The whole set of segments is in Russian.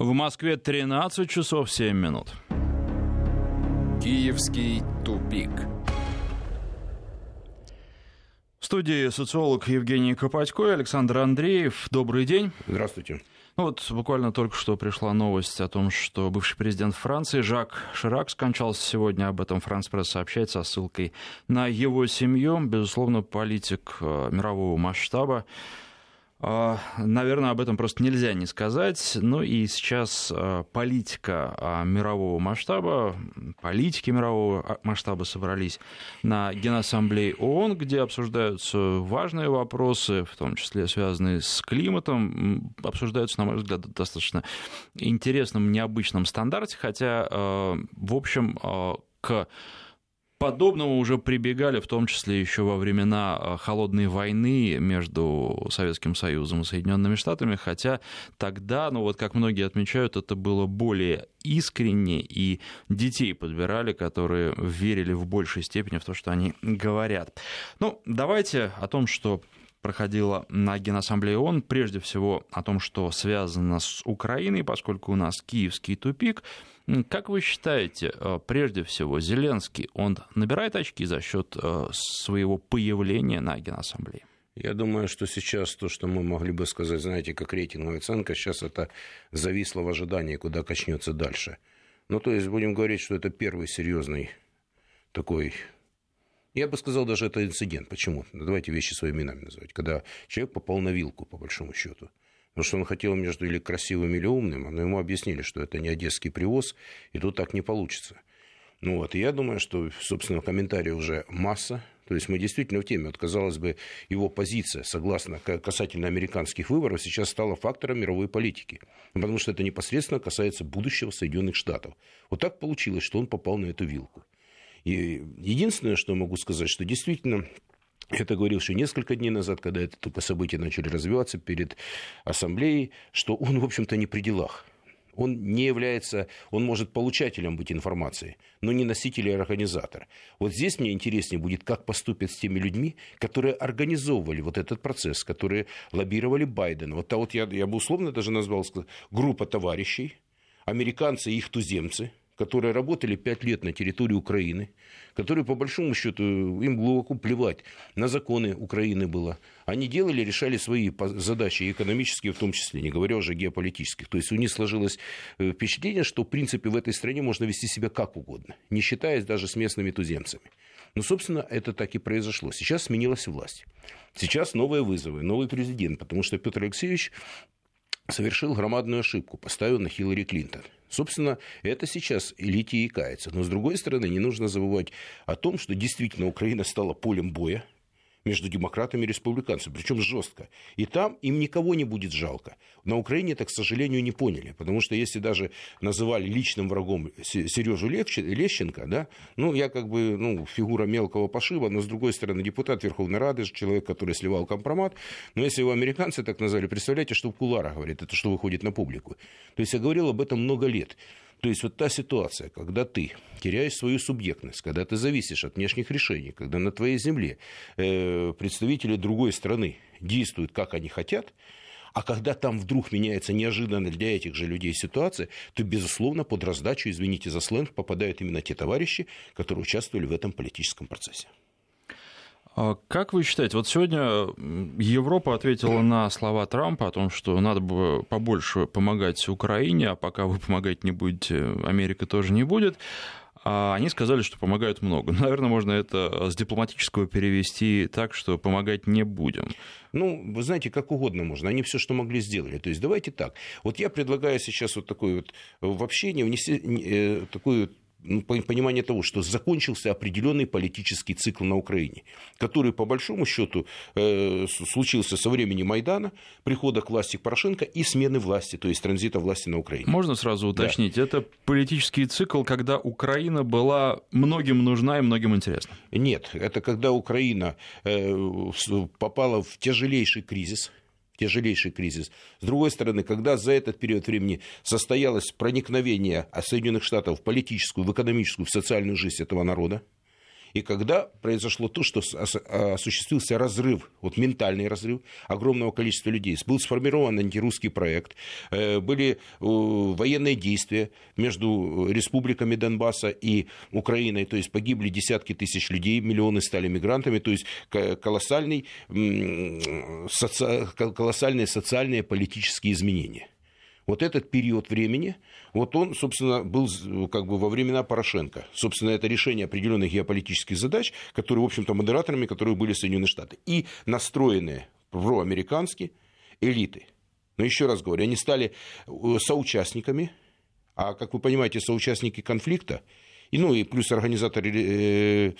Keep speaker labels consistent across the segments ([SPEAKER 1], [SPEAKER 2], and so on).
[SPEAKER 1] В Москве 13 часов 7 минут.
[SPEAKER 2] Киевский тупик.
[SPEAKER 1] В студии социолог Евгений Копатько и Александр Андреев. Добрый день.
[SPEAKER 3] Здравствуйте.
[SPEAKER 1] Ну вот буквально только что пришла новость о том, что бывший президент Франции Жак Ширак скончался сегодня. Об этом Франс Пресс сообщает со ссылкой на его семью. Безусловно, политик э, мирового масштаба. А, наверное, об этом просто нельзя не сказать. Ну и сейчас а, политика а, мирового масштаба, политики мирового масштаба собрались на Генассамблее ООН, где обсуждаются важные вопросы, в том числе связанные с климатом, обсуждаются, на мой взгляд, достаточно интересном, необычном стандарте, хотя, в общем, к подобному уже прибегали, в том числе еще во времена э, холодной войны между Советским Союзом и Соединенными Штатами, хотя тогда, ну вот как многие отмечают, это было более искренне, и детей подбирали, которые верили в большей степени в то, что они говорят. Ну, давайте о том, что проходила на Генассамблее ООН, прежде всего о том, что связано с Украиной, поскольку у нас киевский тупик – как вы считаете, э, прежде всего, Зеленский, он набирает очки за счет э, своего появления на Генассамблее?
[SPEAKER 3] Я думаю, что сейчас то, что мы могли бы сказать, знаете, как рейтинговая оценка, сейчас это зависло в ожидании, куда качнется дальше. Ну, то есть, будем говорить, что это первый серьезный такой я бы сказал, даже это инцидент. Почему? Давайте вещи своими именами называть. Когда человек попал на вилку, по большому счету. Потому что он хотел между или красивым, или умным, но ему объяснили, что это не одесский привоз, и тут так не получится. Ну вот, и я думаю, что, собственно, комментариев уже масса. То есть мы действительно в теме. Вот, казалось бы, его позиция, согласно касательно американских выборов, сейчас стала фактором мировой политики. Потому что это непосредственно касается будущего Соединенных Штатов. Вот так получилось, что он попал на эту вилку. И единственное, что могу сказать, что действительно это говорил еще несколько дней назад, когда это только события начали развиваться перед ассамблеей, что он, в общем-то, не при делах. Он не является, он может получателем быть информации, но не носитель и организатор. Вот здесь мне интереснее будет, как поступят с теми людьми, которые организовывали вот этот процесс, которые лоббировали Байдена. Вот, а вот я, я бы условно даже назвал группа товарищей, американцы и их туземцы – которые работали пять лет на территории Украины, которые, по большому счету, им глубоко плевать на законы Украины было. Они делали, решали свои задачи, экономические в том числе, не говоря уже геополитических. То есть у них сложилось э, впечатление, что, в принципе, в этой стране можно вести себя как угодно, не считаясь даже с местными туземцами. Ну, собственно, это так и произошло. Сейчас сменилась власть. Сейчас новые вызовы, новый президент, потому что Петр Алексеевич совершил громадную ошибку, поставил на Хиллари Клинтон. Собственно, это сейчас элите и кается. Но, с другой стороны, не нужно забывать о том, что действительно Украина стала полем боя, между демократами и республиканцами, причем жестко. И там им никого не будет жалко. На Украине это, к сожалению, не поняли, потому что если даже называли личным врагом Сережу Лещенко, да, ну, я как бы, ну, фигура мелкого пошива, но, с другой стороны, депутат Верховной Рады, человек, который сливал компромат, но если его американцы так назвали, представляете, что в куларах говорит, это что выходит на публику. То есть я говорил об этом много лет. То есть вот та ситуация, когда ты теряешь свою субъектность, когда ты зависишь от внешних решений, когда на твоей земле э, представители другой страны действуют, как они хотят, а когда там вдруг меняется неожиданно для этих же людей ситуация, то, безусловно, под раздачу, извините за сленг, попадают именно те товарищи, которые участвовали в этом политическом процессе.
[SPEAKER 1] А как вы считаете, вот сегодня Европа ответила на слова Трампа о том, что надо бы побольше помогать Украине, а пока вы помогать не будете, Америка тоже не будет. А они сказали, что помогают много. Наверное, можно это с дипломатического перевести так, что помогать не будем.
[SPEAKER 3] Ну, вы знаете, как угодно можно. Они все, что могли, сделали. То есть давайте так. Вот я предлагаю сейчас вот такое вот в общение внести э, такую ну, понимание того, что закончился определенный политический цикл на Украине, который, по большому счету, э, случился со времени Майдана, прихода к власти Порошенко и смены власти, то есть транзита власти на Украине.
[SPEAKER 1] Можно сразу уточнить, да. это политический цикл, когда Украина была многим нужна и многим интересна?
[SPEAKER 3] Нет, это когда Украина э, попала в тяжелейший кризис, тяжелейший кризис. С другой стороны, когда за этот период времени состоялось проникновение Соединенных Штатов в политическую, в экономическую, в социальную жизнь этого народа, и когда произошло то, что осуществился разрыв, вот ментальный разрыв огромного количества людей, был сформирован антирусский проект, э, были военные действия между республиками Донбасса и Украиной, то есть погибли десятки тысяч людей, миллионы стали мигрантами, то есть колоссальный, соци... колоссальные социальные политические изменения. Вот этот период времени, вот он, собственно, был как бы во времена Порошенко. Собственно, это решение определенных геополитических задач, которые, в общем-то, модераторами которых были Соединенные Штаты. И настроенные проамериканские элиты. Но еще раз говорю, они стали э, соучастниками, а, как вы понимаете, соучастники конфликта, и, ну и плюс организаторы э,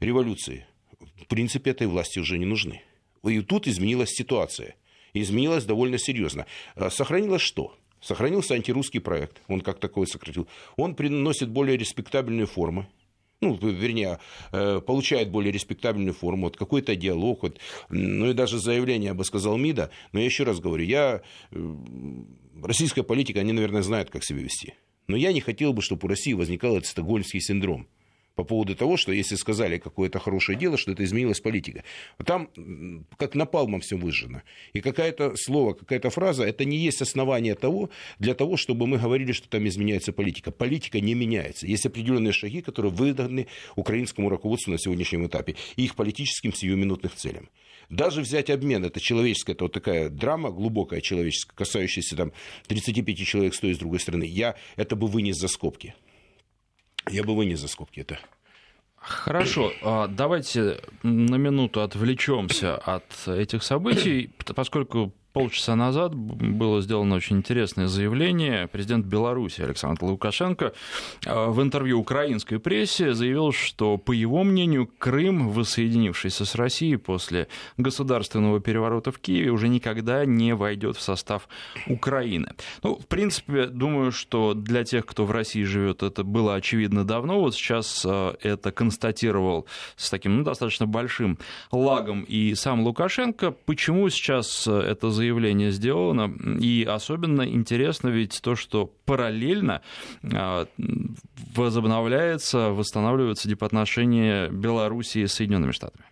[SPEAKER 3] революции, в принципе, этой власти уже не нужны. И тут изменилась ситуация. изменилась довольно серьезно. Э, сохранилось что? Сохранился антирусский проект, он как такой сократил. Он приносит более респектабельные формы, ну, вернее, э, получает более респектабельную форму, вот какой-то диалог, вот, ну и даже заявление, бы сказал, МИДа, но я еще раз говорю, я, российская политика, они, наверное, знают, как себя вести. Но я не хотел бы, чтобы у России возникал этот стокгольмский синдром по поводу того, что если сказали какое-то хорошее дело, что это изменилась политика. Там как напалмом все выжжено. И какое-то слово, какая-то фраза, это не есть основание того, для того, чтобы мы говорили, что там изменяется политика. Политика не меняется. Есть определенные шаги, которые выданы украинскому руководству на сегодняшнем этапе и их политическим сиюминутных целям. Даже взять обмен, это человеческая, это вот такая драма, глубокая человеческая, касающаяся там 35 человек с той и с другой стороны, я это бы вынес за скобки. Я бы вынес за скобки это.
[SPEAKER 1] Хорошо, а, давайте на минуту отвлечемся от этих событий, поскольку полчаса назад было сделано очень интересное заявление. Президент Беларуси Александр Лукашенко э, в интервью украинской прессе заявил, что, по его мнению, Крым, воссоединившийся с Россией после государственного переворота в Киеве, уже никогда не войдет в состав Украины. Ну, в принципе, думаю, что для тех, кто в России живет, это было очевидно давно. Вот сейчас э, это констатировал с таким ну, достаточно большим лагом и сам Лукашенко. Почему сейчас э, это заявление заявление сделано. И особенно интересно ведь то, что параллельно а, возобновляется, восстанавливаются дипотношения Белоруссии с Соединенными Штатами.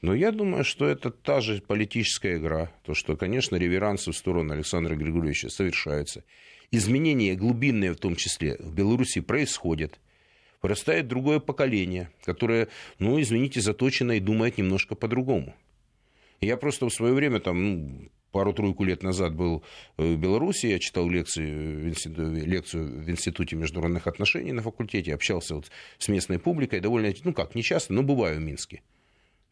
[SPEAKER 3] Но я думаю, что это та же политическая игра. То, что, конечно, реверансы в сторону Александра Григорьевича совершаются. Изменения глубинные в том числе в Беларуси происходят. Вырастает другое поколение, которое, ну, извините, заточено и думает немножко по-другому. Я просто в свое время там, ну, пару-тройку лет назад был в Беларуси, я читал лекции, лекцию в Институте международных отношений на факультете, общался вот с местной публикой, довольно, ну как, не часто, но бываю в Минске.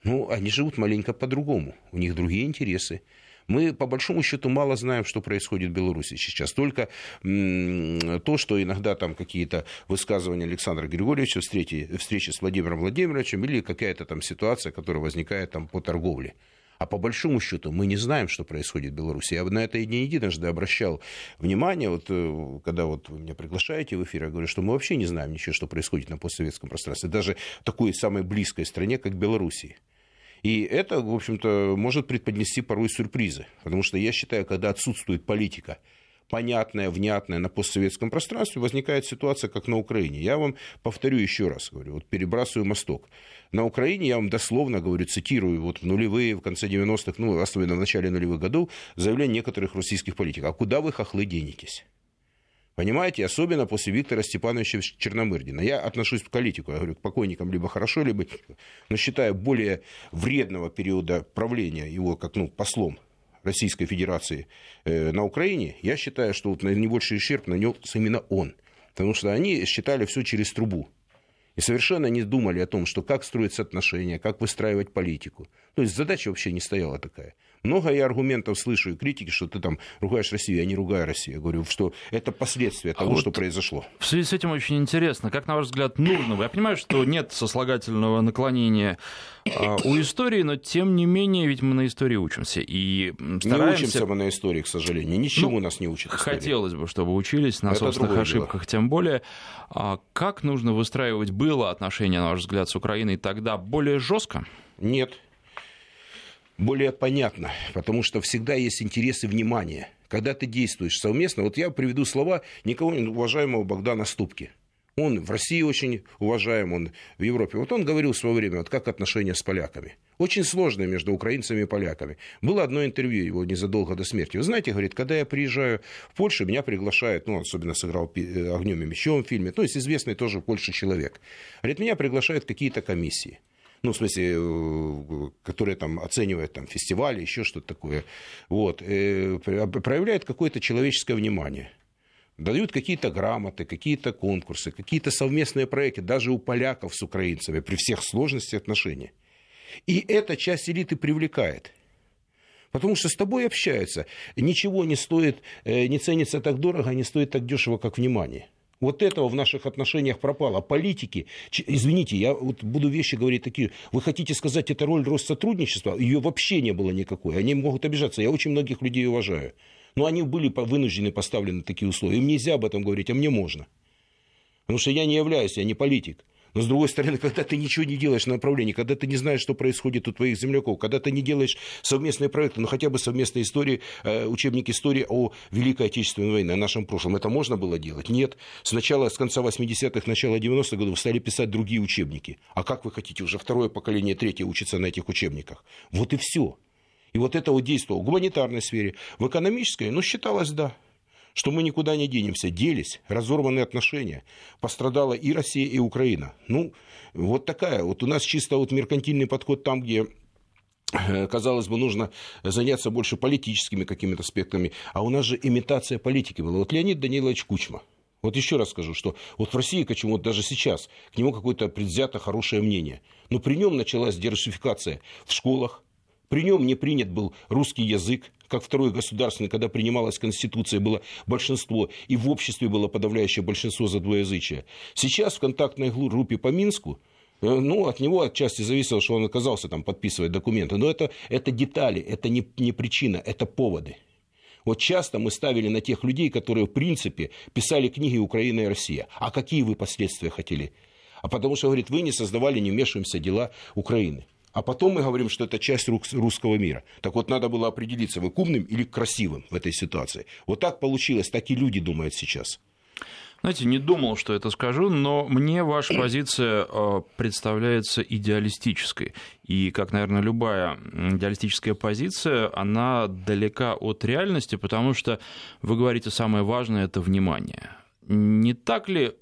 [SPEAKER 3] Ну, они живут маленько по-другому, у них другие интересы. Мы, по большому счету, мало знаем, что происходит в Беларуси сейчас. Только то, что иногда там какие-то высказывания Александра Григорьевича, встречи, встречи с Владимиром Владимировичем или какая-то там ситуация, которая возникает там по торговле. А по большому счету мы не знаем, что происходит в Беларуси. Я на это не единожды обращал внимание, вот, э, когда вот вы меня приглашаете в эфир, я говорю, что мы вообще не знаем ничего, что происходит на постсоветском пространстве, даже в такой самой близкой стране, как Белоруссия. И это, в общем-то, может преподнести порой сюрпризы. Потому что я считаю, когда отсутствует политика, понятная, внятная на постсоветском пространстве, возникает ситуация, как на Украине. Я вам повторю еще раз, говорю, вот перебрасываю мосток. На Украине, я вам дословно говорю, цитирую, вот в нулевые, в конце 90-х, ну, особенно в начале нулевых годов, заявление некоторых российских политиков. А куда вы, хохлы, денетесь? Понимаете, особенно после Виктора Степановича Черномырдина. Я отношусь к политику, я говорю, к покойникам либо хорошо, либо... Но считаю более вредного периода правления его как ну, послом Российской Федерации э, на Украине, я считаю, что вот наибольший ущерб нанес именно он. Потому что они считали все через трубу. И совершенно не думали о том, что как строить отношения, как выстраивать политику. То есть задача вообще не стояла такая. Много я аргументов слышу и критики, что ты там ругаешь Россию, я не ругаю Россию. Я говорю, что это последствия а того, вот что произошло.
[SPEAKER 1] В связи с этим очень интересно, как, на ваш взгляд, нужно? Я понимаю, что нет сослагательного наклонения а, у истории, но тем не менее, ведь мы на истории учимся. И
[SPEAKER 3] стараемся... Не учимся мы на истории, к сожалению. Ничему ну, нас не учат.
[SPEAKER 1] История. Хотелось бы, чтобы учились на это собственных ошибках, дело. тем более. А как нужно выстраивать было отношения, на ваш взгляд, с Украиной тогда более жестко?
[SPEAKER 3] Нет более понятно, потому что всегда есть интересы внимания. Когда ты действуешь совместно, вот я приведу слова никого не уважаемого Богдана Ступки. Он в России очень уважаем, он в Европе. Вот он говорил в свое время, вот как отношения с поляками. Очень сложные между украинцами и поляками. Было одно интервью его незадолго до смерти. Вы знаете, говорит, когда я приезжаю в Польшу, меня приглашают, ну, особенно сыграл э, «Огнем и мечом» в фильме, то есть известный тоже в Польше человек. Говорит, меня приглашают какие-то комиссии ну, в смысле, э, которые там оценивают там, фестивали, еще что-то такое, вот, э, проявляют какое-то человеческое внимание дают какие-то грамоты, какие-то конкурсы, какие-то совместные проекты, даже у поляков с украинцами, при всех сложностях отношений. И эта часть элиты привлекает. Потому что с тобой общаются. Ничего не стоит, э, не ценится так дорого, не стоит так дешево, как внимание. Вот этого в наших отношениях пропало. Политики, извините, я вот буду вещи говорить такие. Вы хотите сказать, это роль Россотрудничества? Ее вообще не было никакой. Они могут обижаться. Я очень многих людей уважаю. Но они были вынуждены поставлены такие условия. Им нельзя об этом говорить, а мне можно. Потому что я не являюсь, я не политик. Но, с другой стороны, когда ты ничего не делаешь на направлении, когда ты не знаешь, что происходит у твоих земляков, когда ты не делаешь совместные проекты, ну хотя бы совместные истории, э, учебник истории о Великой Отечественной войне, о нашем прошлом, это можно было делать? Нет. Сначала, с конца 80-х, начала 90-х годов стали писать другие учебники. А как вы хотите, уже второе поколение, третье учится на этих учебниках? Вот и все. И вот это вот действовало в гуманитарной сфере, в экономической, ну, считалось, да, что мы никуда не денемся. Делись, разорванные отношения. Пострадала и Россия, и Украина. Ну, вот такая. Вот у нас чисто вот меркантильный подход там, где э, казалось бы, нужно заняться больше политическими какими-то аспектами, а у нас же имитация политики была. Вот Леонид Данилович Кучма, вот еще раз скажу, что вот в России, почему вот даже сейчас, к нему какое-то предвзято хорошее мнение. Но при нем началась диверсификация в школах, при нем не принят был русский язык, как второй государственный, когда принималась Конституция, было большинство, и в обществе было подавляющее большинство за двоязычие. Сейчас в контактной группе по Минску э, ну, от него отчасти зависело, что он оказался там подписывать документы. Но это, это детали, это не, не причина, это поводы. Вот часто мы ставили на тех людей, которые, в принципе, писали книги «Украина и Россия». А какие вы последствия хотели? А потому что, говорит, вы не создавали, не вмешиваемся дела Украины. А потом мы говорим, что это часть русского мира. Так вот, надо было определиться, вы к умным или красивым в этой ситуации. Вот так получилось, так и люди думают сейчас.
[SPEAKER 1] Знаете, не думал, что это скажу, но мне ваша позиция э, представляется идеалистической. И, как, наверное, любая идеалистическая позиция, она далека от реальности, потому что вы говорите, самое важное – это внимание. Не так ли,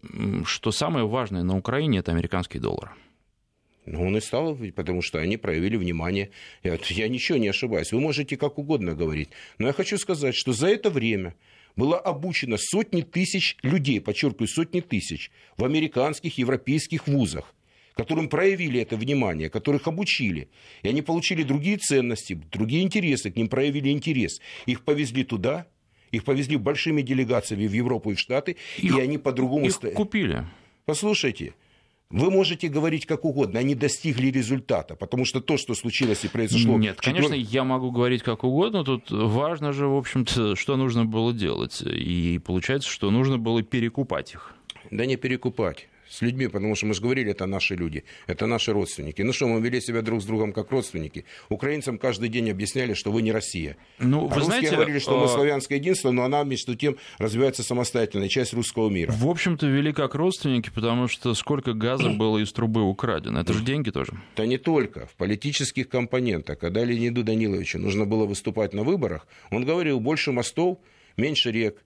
[SPEAKER 1] что самое важное на Украине – это американский доллар?
[SPEAKER 3] Ну, он и стал, потому что они проявили внимание. Я, я ничего не ошибаюсь. Вы можете как угодно говорить. Но я хочу сказать, что за это время было обучено сотни тысяч людей, подчеркиваю, сотни тысяч, в американских, европейских вузах которым проявили это внимание, которых обучили. И они получили другие ценности, другие интересы, к ним проявили интерес. Их повезли туда, их повезли большими делегациями в Европу и в Штаты, их, и они по-другому...
[SPEAKER 1] Их купили.
[SPEAKER 3] Послушайте, вы можете говорить как угодно, они достигли результата, потому что то, что случилось и произошло...
[SPEAKER 1] Нет, конечно, я могу говорить как угодно, тут важно же, в общем-то, что нужно было делать. И получается, что нужно было перекупать их.
[SPEAKER 3] Да не перекупать с людьми, потому что мы же говорили, это наши люди, это наши родственники. Ну что, мы вели себя друг с другом как родственники. Украинцам каждый день объясняли, что вы не Россия. Ну, а вы русские знаете, говорили, что мы а, славянское единство, но она между тем развивается самостоятельно, часть русского мира.
[SPEAKER 1] В общем-то, вели как родственники, потому что сколько газа было из трубы украдено. Это же деньги тоже.
[SPEAKER 3] Да не только. В политических компонентах. Когда Леониду Даниловичу нужно было выступать на выборах, он говорил, больше мостов, меньше рек.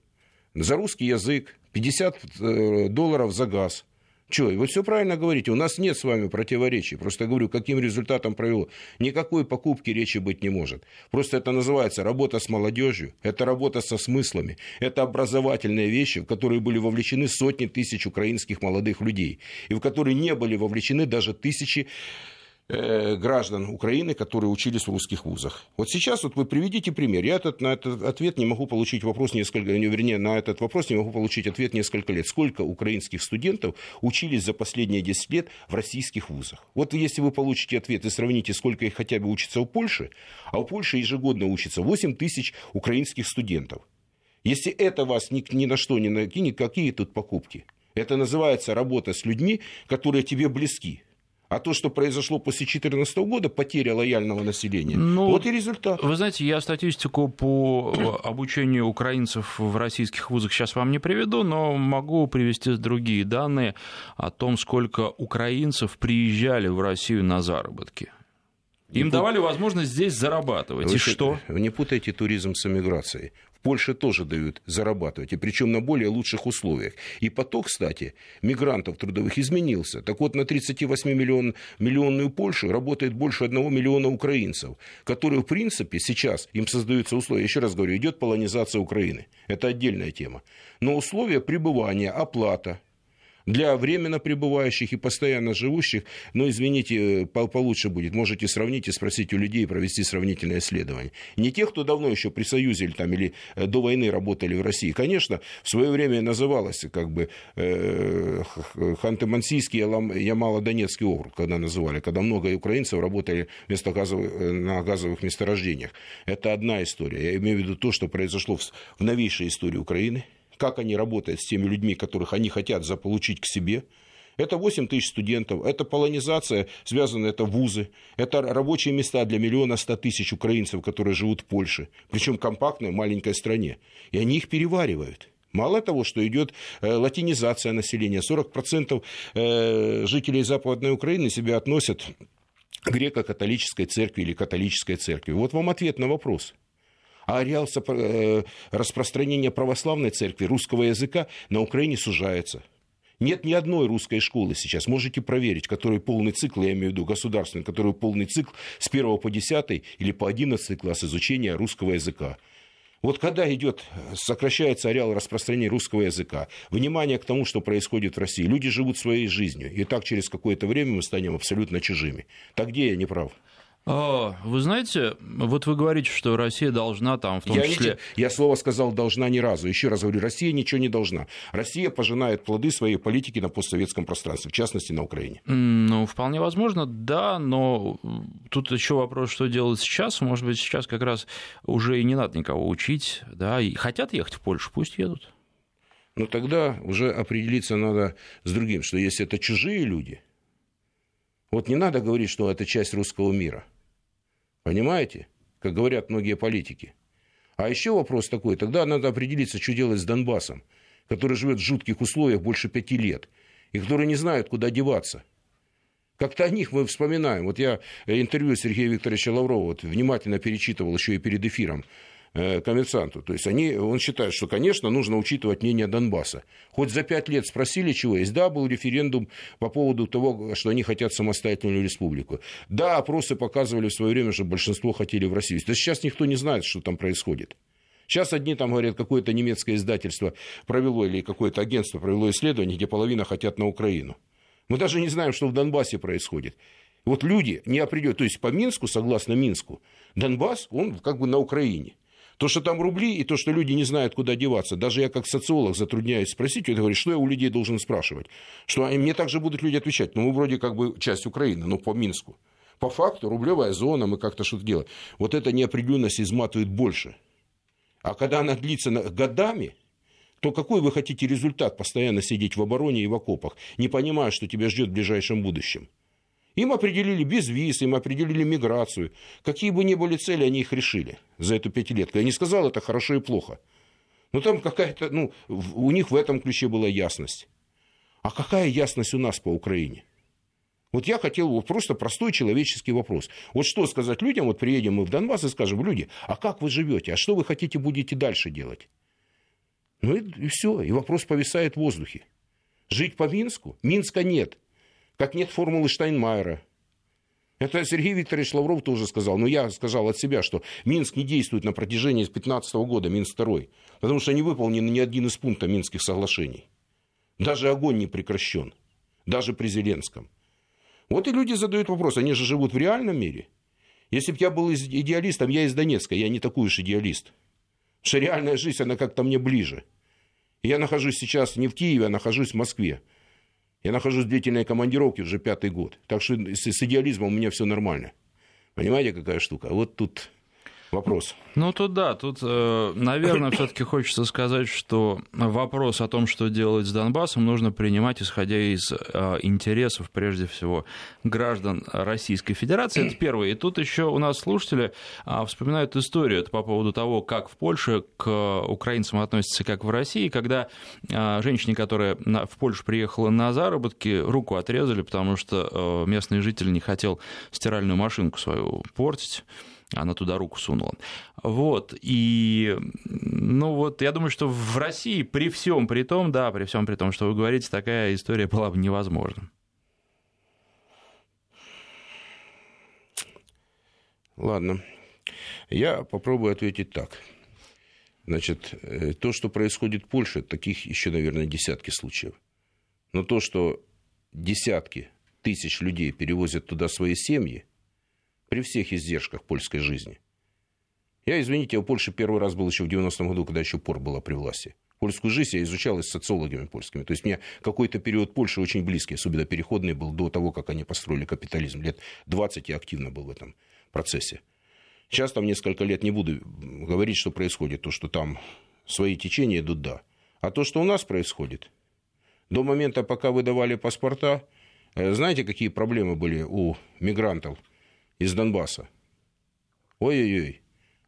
[SPEAKER 3] За русский язык 50 э, долларов за газ. Что, вы все правильно говорите, у нас нет с вами противоречий. Просто говорю, каким результатом провело. Никакой покупки речи быть не может. Просто это называется работа с молодежью, это работа со смыслами, это образовательные вещи, в которые были вовлечены сотни тысяч украинских молодых людей, и в которые не были вовлечены даже тысячи граждан Украины, которые учились в русских вузах. Вот сейчас вот вы приведите пример. Я этот, на этот ответ не могу получить вопрос несколько, вернее, на этот вопрос не могу получить ответ несколько лет. Сколько украинских студентов учились за последние 10 лет в российских вузах? Вот если вы получите ответ и сравните, сколько их хотя бы учится у Польши, а у Польши ежегодно учится 8 тысяч украинских студентов. Если это вас ни, ни на что не накинет, какие тут покупки? Это называется работа с людьми, которые тебе близки. А то, что произошло после 2014 года, потеря лояльного населения, ну, вот и результат.
[SPEAKER 1] Вы знаете, я статистику по э, обучению украинцев в российских вузах сейчас вам не приведу, но могу привести другие данные о том, сколько украинцев приезжали в Россию на заработки. Им не давали возможность здесь зарабатывать.
[SPEAKER 3] Вы
[SPEAKER 1] и что?
[SPEAKER 3] Не путайте туризм с эмиграцией. Польше тоже дают зарабатывать, и причем на более лучших условиях. И поток, кстати, мигрантов трудовых изменился. Так вот, на 38 миллион, миллионную Польшу работает больше одного миллиона украинцев, которые, в принципе, сейчас им создаются условия. Еще раз говорю, идет полонизация Украины. Это отдельная тема. Но условия пребывания, оплата, для временно пребывающих и постоянно живущих, ну, извините, э, получше будет. Можете сравнить и спросить у людей, провести сравнительное исследование. Не тех, кто давно еще при Союзе или, там, или э, до войны работали в России. Конечно, в свое время называлось как бы э, Ханты-Мансийский Ямало-Донецкий округ, когда называли, когда много украинцев работали вместо газовых, на газовых месторождениях. Это одна история. Я имею в виду то, что произошло в, в новейшей истории Украины – как они работают с теми людьми, которых они хотят заполучить к себе. Это 8 тысяч студентов, это полонизация, связанная, это вузы, это рабочие места для миллиона ста тысяч украинцев, которые живут в Польше, причем компактной маленькой стране. И они их переваривают. Мало того, что идет э, латинизация населения, 40% э, жителей Западной Украины себя относят к греко-католической церкви или католической церкви. Вот вам ответ на вопрос – а ареал э, распространения православной церкви, русского языка на Украине сужается. Нет ни одной русской школы сейчас, можете проверить, который полный цикл, я имею в виду государственный, который полный цикл с 1 по 10 или по 11 класс изучения русского языка. Вот когда идет, сокращается ареал распространения русского языка, внимание к тому, что происходит в России, люди живут своей жизнью, и так через какое-то время мы станем абсолютно чужими. Так где я не прав?
[SPEAKER 1] А, вы знаете, вот вы говорите, что Россия должна там, в том
[SPEAKER 3] я
[SPEAKER 1] числе...
[SPEAKER 3] Не, я слово сказал «должна» ни разу. Еще раз говорю, Россия ничего не должна. Россия пожинает плоды своей политики на постсоветском пространстве, в частности, на Украине.
[SPEAKER 1] Ну, вполне возможно, да, но тут еще вопрос, что делать сейчас. Может быть, сейчас как раз уже и не надо никого учить, да, и хотят ехать в Польшу, пусть едут.
[SPEAKER 3] Ну, тогда уже определиться надо с другим, что если это чужие люди, вот не надо говорить, что это часть русского мира – Понимаете? Как говорят многие политики. А еще вопрос такой, тогда надо определиться, что делать с Донбассом, который живет в жутких условиях больше пяти лет, и которые не знают, куда деваться. Как-то о них мы вспоминаем. Вот я интервью Сергея Викторовича Лаврова вот, внимательно перечитывал еще и перед эфиром. Э, коммерсанту. То есть они, он считает, что, конечно, нужно учитывать мнение Донбасса. Хоть за пять лет спросили, чего есть. Да, был референдум по поводу того, что они хотят самостоятельную республику. Да, опросы показывали в свое время, что большинство хотели в Россию. Есть сейчас никто не знает, что там происходит. Сейчас одни там говорят, какое-то немецкое издательство провело или какое-то агентство провело исследование, где половина хотят на Украину. Мы даже не знаем, что в Донбассе происходит. Вот люди не определяют, то есть по Минску, согласно Минску, Донбасс, он как бы на Украине. То, что там рубли, и то, что люди не знают, куда деваться. Даже я как социолог затрудняюсь спросить, это говорит, что я у людей должен спрашивать. Что мне также будут люди отвечать, ну, мы вроде как бы часть Украины, ну, по Минску. По факту, рублевая зона, мы как-то что-то делаем. Вот эта неопределенность изматывает больше. А когда она длится годами, то какой вы хотите результат постоянно сидеть в обороне и в окопах, не понимая, что тебя ждет в ближайшем будущем? Им определили безвиз, им определили миграцию. Какие бы ни были цели, они их решили за эту пятилетку. Я не сказал, это хорошо и плохо. Но там какая-то, ну, у них в этом ключе была ясность. А какая ясность у нас по Украине? Вот я хотел вот просто простой человеческий вопрос. Вот что сказать людям, вот приедем мы в Донбасс и скажем, люди, а как вы живете, а что вы хотите будете дальше делать? Ну и, и все, и вопрос повисает в воздухе. Жить по Минску? Минска нет как нет формулы Штайнмайера. Это Сергей Викторович Лавров тоже сказал. Но я сказал от себя, что Минск не действует на протяжении 2015 года, Минск второй, потому что не выполнен ни один из пунктов Минских соглашений. Даже огонь не прекращен, даже при Зеленском. Вот и люди задают вопрос, они же живут в реальном мире. Если бы я был идеалистом, я из Донецка, я не такой уж идеалист. Потому что реальная жизнь, она как-то мне ближе. Я нахожусь сейчас не в Киеве, а нахожусь в Москве. Я нахожусь в длительной командировке уже пятый год. Так что с, с идеализмом у меня все нормально. Понимаете, какая штука? Вот тут вопрос.
[SPEAKER 1] Ну, тут да, тут, э, наверное, все-таки хочется сказать, что вопрос о том, что делать с Донбассом, нужно принимать, исходя из э, интересов, прежде всего, граждан Российской Федерации. Это первое. И тут еще у нас слушатели а, вспоминают историю это по поводу того, как в Польше к украинцам относятся, как в России, когда женщине, которая в Польшу приехала на заработки, руку отрезали, потому что э, местный житель не хотел стиральную машинку свою портить она туда руку сунула. Вот, и, ну вот, я думаю, что в России при всем при том, да, при всем при том, что вы говорите, такая история была бы невозможна.
[SPEAKER 3] Ладно. Я попробую ответить так. Значит, э, то, что происходит в Польше, таких еще, наверное, десятки случаев. Но то, что десятки тысяч людей перевозят туда свои семьи, при всех издержках польской жизни. Я, извините, в Польше первый раз был еще в 90-м году, когда еще пор была при власти. Польскую жизнь я изучал с социологами польскими. То есть мне какой-то период Польши очень близкий, особенно переходный был до того, как они построили капитализм. Лет 20 я активно был в этом процессе. Сейчас там несколько лет не буду говорить, что происходит. То, что там свои течения идут, да. А то, что у нас происходит, до момента, пока выдавали паспорта, э, знаете, какие проблемы были у мигрантов – из Донбасса. Ой-ой-ой.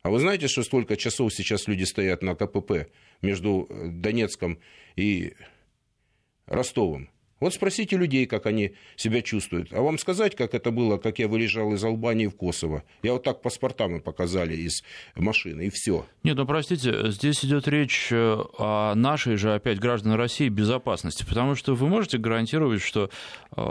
[SPEAKER 3] А вы знаете, что столько часов сейчас люди стоят на КПП между э, Донецком и Ростовом? Вот спросите людей, как они себя чувствуют. А вам сказать, как это было, как я выезжал из Албании в Kosovo? Я вот так паспорта мы показали из машины, и все.
[SPEAKER 1] Нет, ну простите, здесь идет речь э, о нашей же, опять, граждан России безопасности, потому что вы можете гарантировать, что э,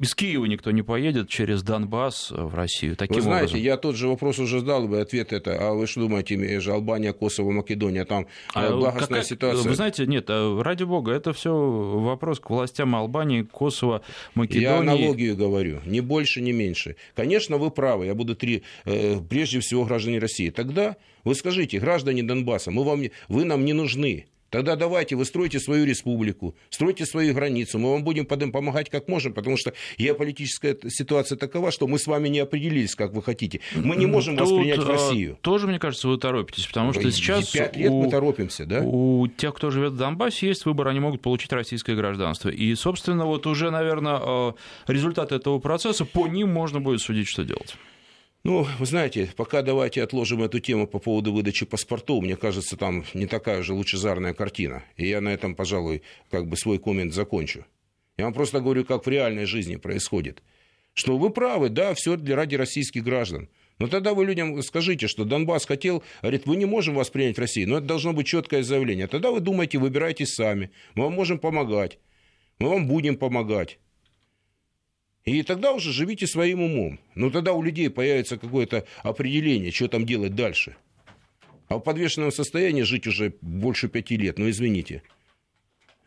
[SPEAKER 1] из Киева никто не поедет через Донбасс в Россию. Таким
[SPEAKER 3] вы знаете,
[SPEAKER 1] образом.
[SPEAKER 3] я тот же вопрос уже задал бы, ответ это, а вы что думаете, же Албания, Косово, Македония, там а э, благостная какая, ситуация?
[SPEAKER 1] Вы знаете, нет, ради бога, это все вопрос к властям проблема Албании, Косово, Македонии.
[SPEAKER 3] Я аналогию говорю, ни больше, ни меньше. Конечно, вы правы, я буду три, э, прежде всего граждане России. Тогда вы скажите, граждане Донбасса, мы вам, вы нам не нужны. Тогда давайте, вы стройте свою республику, стройте свою границу, мы вам будем помогать как можем, потому что геополитическая ситуация такова, что мы с вами не определились, как вы хотите. Мы не можем Тут воспринять а, Россию.
[SPEAKER 1] Тоже, мне кажется, вы торопитесь, потому что сейчас...
[SPEAKER 3] Пять лет у, мы торопимся, да?
[SPEAKER 1] У тех, кто живет в Донбассе, есть выбор, они могут получить российское гражданство. И, собственно, вот уже, наверное, а, результат этого процесса, по ним можно будет судить, что делать.
[SPEAKER 3] Ну, вы знаете, пока давайте отложим эту тему по поводу выдачи паспортов. Мне кажется, там не такая же лучезарная картина. И я на этом, пожалуй, как бы свой коммент закончу. Я вам просто говорю, как в реальной жизни происходит. Что вы правы, да, все для ради российских граждан. Но тогда вы людям скажите, что Донбасс хотел, говорит, вы не можем вас принять в Россию, но это должно быть четкое заявление. Тогда вы думаете, выбирайтесь сами, мы вам можем помогать, мы вам будем помогать. И тогда уже живите своим умом. Но тогда у людей появится какое-то определение, что там делать дальше. А в подвешенном состоянии жить уже больше пяти лет, ну извините,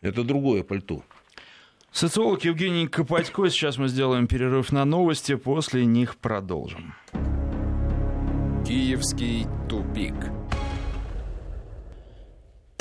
[SPEAKER 3] это другое пальто.
[SPEAKER 1] Социолог Евгений Копатько. Сейчас мы сделаем перерыв на новости, после них продолжим.
[SPEAKER 2] Киевский тупик.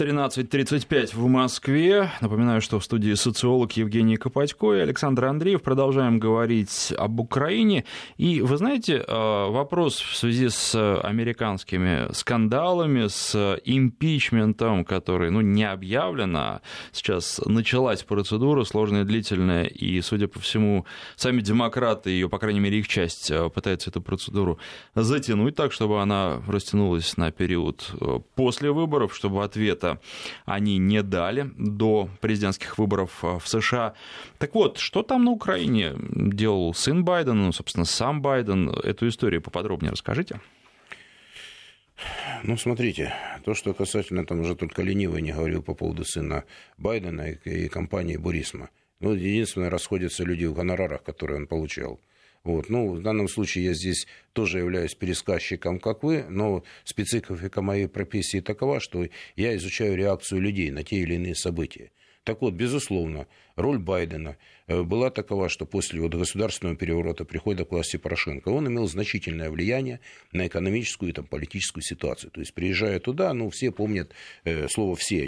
[SPEAKER 1] 13.35 в Москве. Напоминаю, что в студии социолог Евгений Копатько и Александр Андреев. Продолжаем говорить об Украине. И вы знаете, э, вопрос в связи с американскими скандалами, с импичментом, который ну, не объявлен, а сейчас началась процедура сложная, длительная, и, судя по всему, сами демократы, ее, по крайней мере, их часть, э, пытаются эту процедуру затянуть так, чтобы она растянулась на период э, после выборов, чтобы ответ они не дали до президентских выборов э, в США. Так вот, что там на Украине делал сын Байдена, ну, собственно, сам Байден? Эту историю поподробнее расскажите.
[SPEAKER 3] Ну, смотрите, то, что касательно, там уже только ленивый не говорил по поводу сына Байдена и компании Бурисма. Ну, единственное, расходятся люди в гонорарах, которые он получал. Вот. Ну, в данном случае я здесь тоже являюсь пересказчиком, как вы, но специфика моей профессии такова, что я изучаю реакцию людей на те или иные события. Так вот, безусловно, роль Байдена э, была такова, что после вот государственного переворота, прихода к власти Порошенко, он имел значительное влияние на экономическую и там, политическую ситуацию. То есть, приезжая туда, ну, все помнят, э, слово «все»,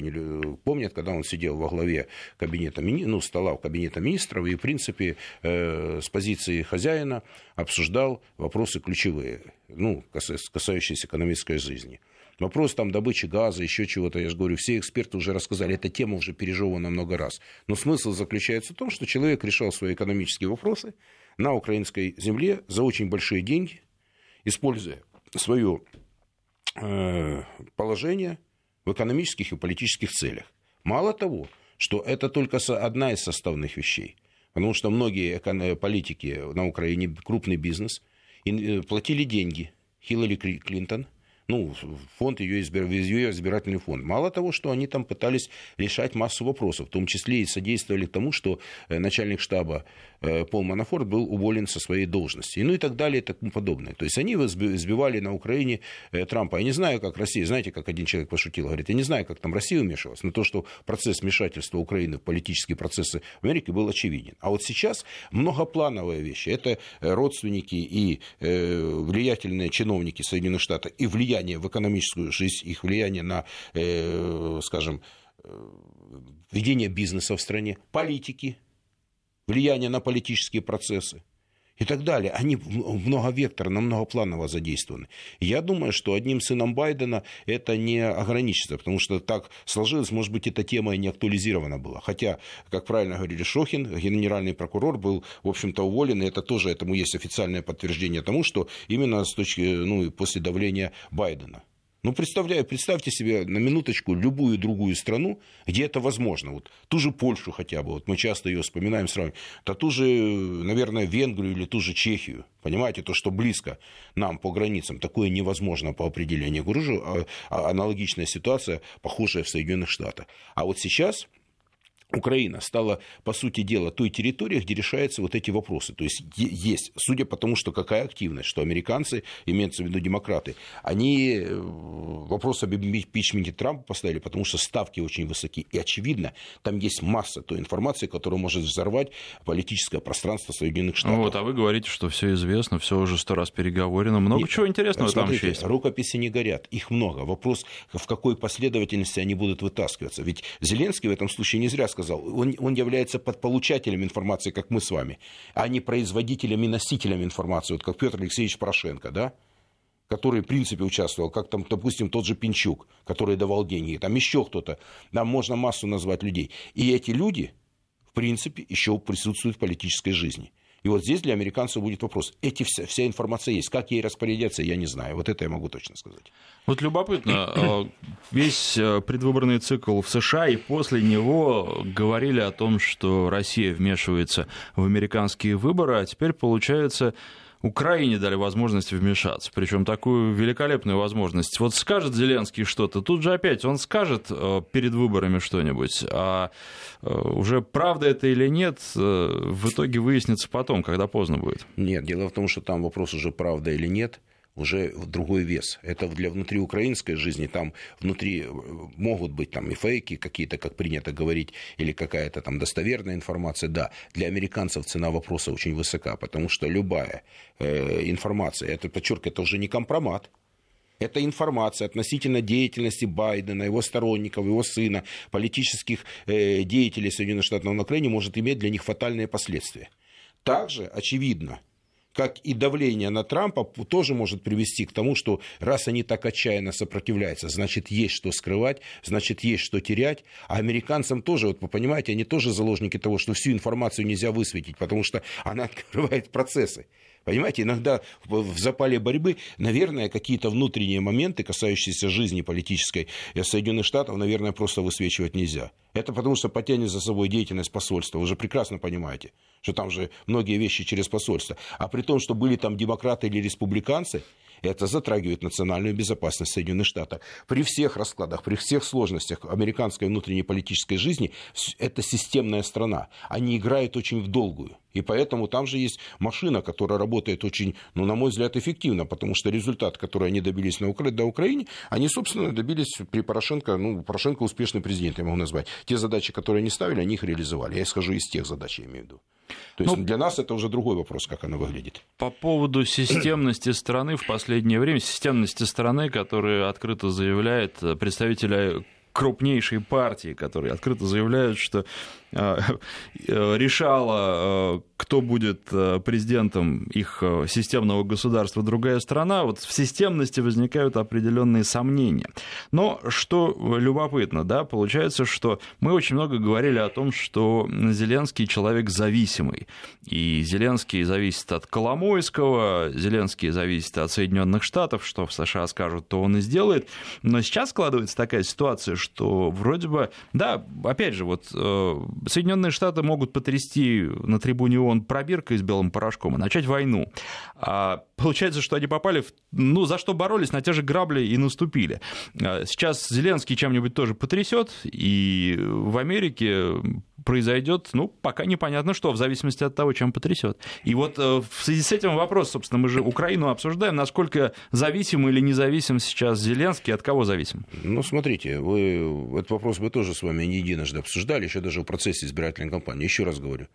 [SPEAKER 3] помнят, когда он сидел во главе кабинета, ну, стола в кабинета министров и, в принципе, э, с позиции хозяина обсуждал вопросы ключевые, ну, касающиеся экономической жизни. Вопрос там добычи газа, еще чего-то, я же говорю, все эксперты уже рассказали, эта тема уже пережевана много раз. Но смысл заключается в том, что человек решал свои экономические вопросы на украинской земле за очень большие деньги, используя свое э, положение в экономических и политических целях. Мало того, что это только одна из составных вещей, потому что многие политики на Украине, крупный бизнес, э, платили деньги Хиллари Клинтон – ну, фонд ее, избир... ее избирательный фонд. Мало того, что они там пытались решать массу вопросов, в том числе и содействовали тому, что э, начальник штаба э, Пол Манафорт был уволен со своей должности, ну и так далее и тому подобное. То есть они сбивали на Украине э, Трампа. Я не знаю, как Россия, знаете, как один человек пошутил, говорит, я не знаю, как там Россия вмешивалась, но то, что процесс вмешательства Украины в политические процессы в Америке был очевиден. А вот сейчас многоплановые вещи. Это родственники и влиятельные чиновники Соединенных Штатов и влиятельные влияние в экономическую жизнь, их влияние на, э, скажем, э, ведение бизнеса в стране, политики, влияние на политические процессы и так далее. Они многовекторно, многопланово задействованы. Я думаю, что одним сыном Байдена это не ограничится, потому что так сложилось, может быть, эта тема и не актуализирована была. Хотя, как правильно говорили Шохин, генеральный прокурор был, в общем-то, уволен, и это тоже этому есть официальное подтверждение тому, что именно с точки, ну, после давления Байдена. Ну, представляю, представьте себе на минуточку любую другую страну, где это возможно. Вот ту же Польшу хотя бы, вот мы часто ее вспоминаем сравниваем, то ту же, наверное, Венгрию или ту же Чехию. Понимаете, то, что близко нам по границам, такое невозможно по определению. Говорю а, а аналогичная ситуация, похожая в Соединенных Штатах. А вот сейчас Украина стала, по сути дела, той территорией, где решаются вот эти вопросы. То есть есть, судя по тому, что какая активность, что американцы, имеются в виду демократы, они э, вопрос об импичменте Трампа поставили, потому что ставки очень высоки. И очевидно, там есть масса той информации, которая может взорвать политическое пространство Соединенных Штатов.
[SPEAKER 1] Вот, а вы говорите, что все известно, все уже сто раз переговорено. Много Нет, чего интересного смотрите, там еще есть.
[SPEAKER 3] Рукописи не горят, их много. Вопрос, в какой последовательности они будут вытаскиваться. Ведь Зеленский в этом случае не зря сказал, он, он является подполучателем информации, как мы с вами, а не производителем и носителем информации, вот как Петр Алексеевич Порошенко, да? который, в принципе, участвовал, как там, допустим, тот же Пинчук, который давал деньги, там еще кто-то, там можно массу назвать людей. И эти люди, в принципе, еще присутствуют в политической жизни. И вот здесь для американцев будет вопрос. Эти вся, вся информация есть. Как ей распорядиться, я не знаю. Вот это я могу точно сказать.
[SPEAKER 1] Вот любопытно. А, весь а, предвыборный цикл в США и после него говорили о том, что Россия вмешивается в американские выборы, а теперь получается Украине дали возможность вмешаться, причем такую великолепную возможность. Вот скажет Зеленский что-то, тут же опять он скажет э, перед выборами что-нибудь, а э, уже правда это или нет, э, в итоге выяснится потом, когда поздно будет.
[SPEAKER 3] Нет, дело в том, что там вопрос уже правда или нет – уже другой вес. Это для внутриукраинской жизни, там внутри э, могут быть там и фейки какие-то, как принято говорить, или какая-то там достоверная информация, да. Для американцев цена вопроса очень высока, потому что любая э, информация, это, подчеркиваю, это уже не компромат, это информация относительно деятельности Байдена, его сторонников, его сына, политических э, деятелей Соединенных Штатов на Украине может иметь для них фатальные последствия. Также очевидно, как и давление на Трампа, тоже может привести к тому, что раз они так отчаянно сопротивляются, значит, есть что скрывать, значит, есть что терять. А американцам тоже, вот вы понимаете, они тоже заложники того, что всю информацию нельзя высветить, потому что она открывает процессы. Понимаете, иногда в запале борьбы, наверное, какие-то внутренние моменты, касающиеся жизни политической Соединенных Штатов, наверное, просто высвечивать нельзя. Это потому, что потянет за собой деятельность посольства. Вы же прекрасно понимаете, что там же многие вещи через посольство. А при том, что были там демократы или республиканцы, Это затрагивает национальную безопасность Соединенных Штатов. При всех раскладах, при всех сложностях американской внутренней политической жизни это системная страна. Они играют очень в долгую. И поэтому там же есть машина, которая работает очень, ну, на мой взгляд, эффективно, потому что результат, который они добились на Укра... до Украине, они, собственно, добились при Порошенко, ну, Порошенко успешный президент, я могу назвать. Те задачи, которые они ставили, они их реализовали. Я исхожу из тех задач, я имею в виду. То есть ну, для нас это уже другой вопрос, как она выглядит.
[SPEAKER 1] По поводу системности страны в последнее время, системности страны, которая открыто заявляет представителя крупнейшей партии, которые открыто заявляют, что э, э, решала, э, кто будет президентом их системного государства, другая страна, вот в системности возникают определенные сомнения. Но что любопытно, да, получается, что мы очень много говорили о том, что Зеленский человек зависимый, и Зеленский зависит от Коломойского, Зеленский зависит от Соединенных Штатов, что в США скажут, то он и сделает. Но сейчас складывается такая ситуация, что вроде бы, да, опять же, вот э, Соединенные Штаты могут потрясти на трибуне ООН пробиркой с белым порошком и начать войну. А получается, что они попали в... Ну, за что боролись, на те же грабли и наступили. А сейчас Зеленский чем-нибудь тоже потрясет, и в Америке произойдет, ну, пока непонятно что, в зависимости от того, чем потрясет. И вот э, в связи с этим вопрос, собственно, мы же Украину обсуждаем, насколько зависим или независим сейчас Зеленский, от кого зависим?
[SPEAKER 3] Ну, смотрите, вы этот вопрос мы тоже с вами не единожды обсуждали, еще даже в процессе избирательной кампании. Еще раз говорю,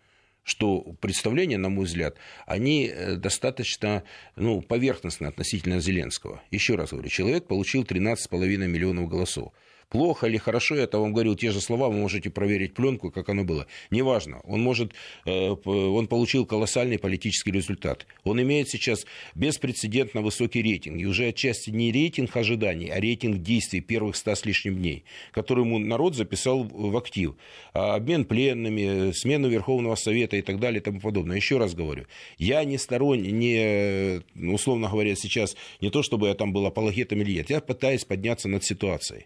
[SPEAKER 3] что представления, на мой взгляд, они э, достаточно ну, поверхностны относительно Зеленского. Еще раз говорю, человек получил 13,5 миллионов голосов. Плохо или хорошо, я это вам говорил те же слова, вы можете проверить пленку, как оно было. Неважно, он может, э, он получил колоссальный политический результат. Он имеет сейчас беспрецедентно высокий рейтинг. И уже отчасти не рейтинг ожиданий, а рейтинг действий первых ста с лишним дней, который ему народ записал в актив. А обмен пленными, смену Верховного Совета и так далее и тому подобное. Еще раз говорю, я не сторонник, не, условно говоря, сейчас не то, чтобы я там был апологетом или нет, я пытаюсь подняться над ситуацией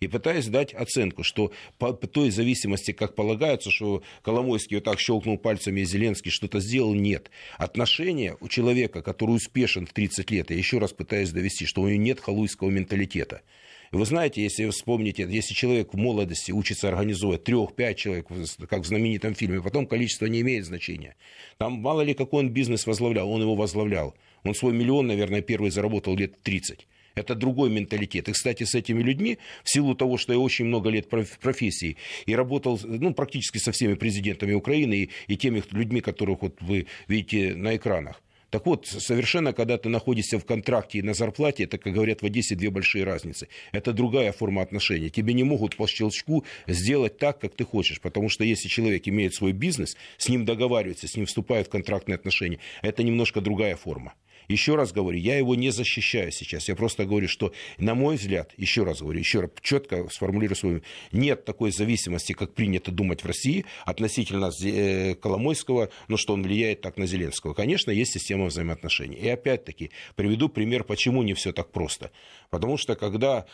[SPEAKER 3] и пытаясь дать оценку, что по той зависимости, как полагается, что Коломойский вот так щелкнул пальцами, и Зеленский что-то сделал, нет. Отношения у человека, который успешен в 30 лет, я еще раз пытаюсь довести, что у него нет халуйского менталитета. Вы знаете, если вспомните, если человек в молодости учится организовывать трех-пять человек, как в знаменитом фильме, потом количество не имеет значения. Там мало ли какой он бизнес возглавлял, он его возглавлял. Он свой миллион, наверное, первый заработал лет 30. Это другой менталитет. И, кстати, с этими людьми, в силу того, что я очень много лет в профессии и работал ну, практически со всеми президентами Украины и, и теми людьми, которых вот вы видите на экранах, так вот, совершенно, когда ты находишься в контракте и на зарплате, это, как говорят в Одессе, две большие разницы. Это другая форма отношений. Тебе не могут по щелчку сделать так, как ты хочешь. Потому что если человек имеет свой бизнес, с ним договаривается, с ним вступают в контрактные отношения, это немножко другая форма. Еще раз говорю, я его не защищаю сейчас. Я просто говорю, что, на мой взгляд, еще раз говорю, еще раз четко сформулирую свою, нет такой зависимости, как принято думать в России относительно э, Коломойского, но что он влияет так на Зеленского. Конечно, есть система взаимоотношений. И опять-таки приведу пример, почему не все так просто. Потому что когда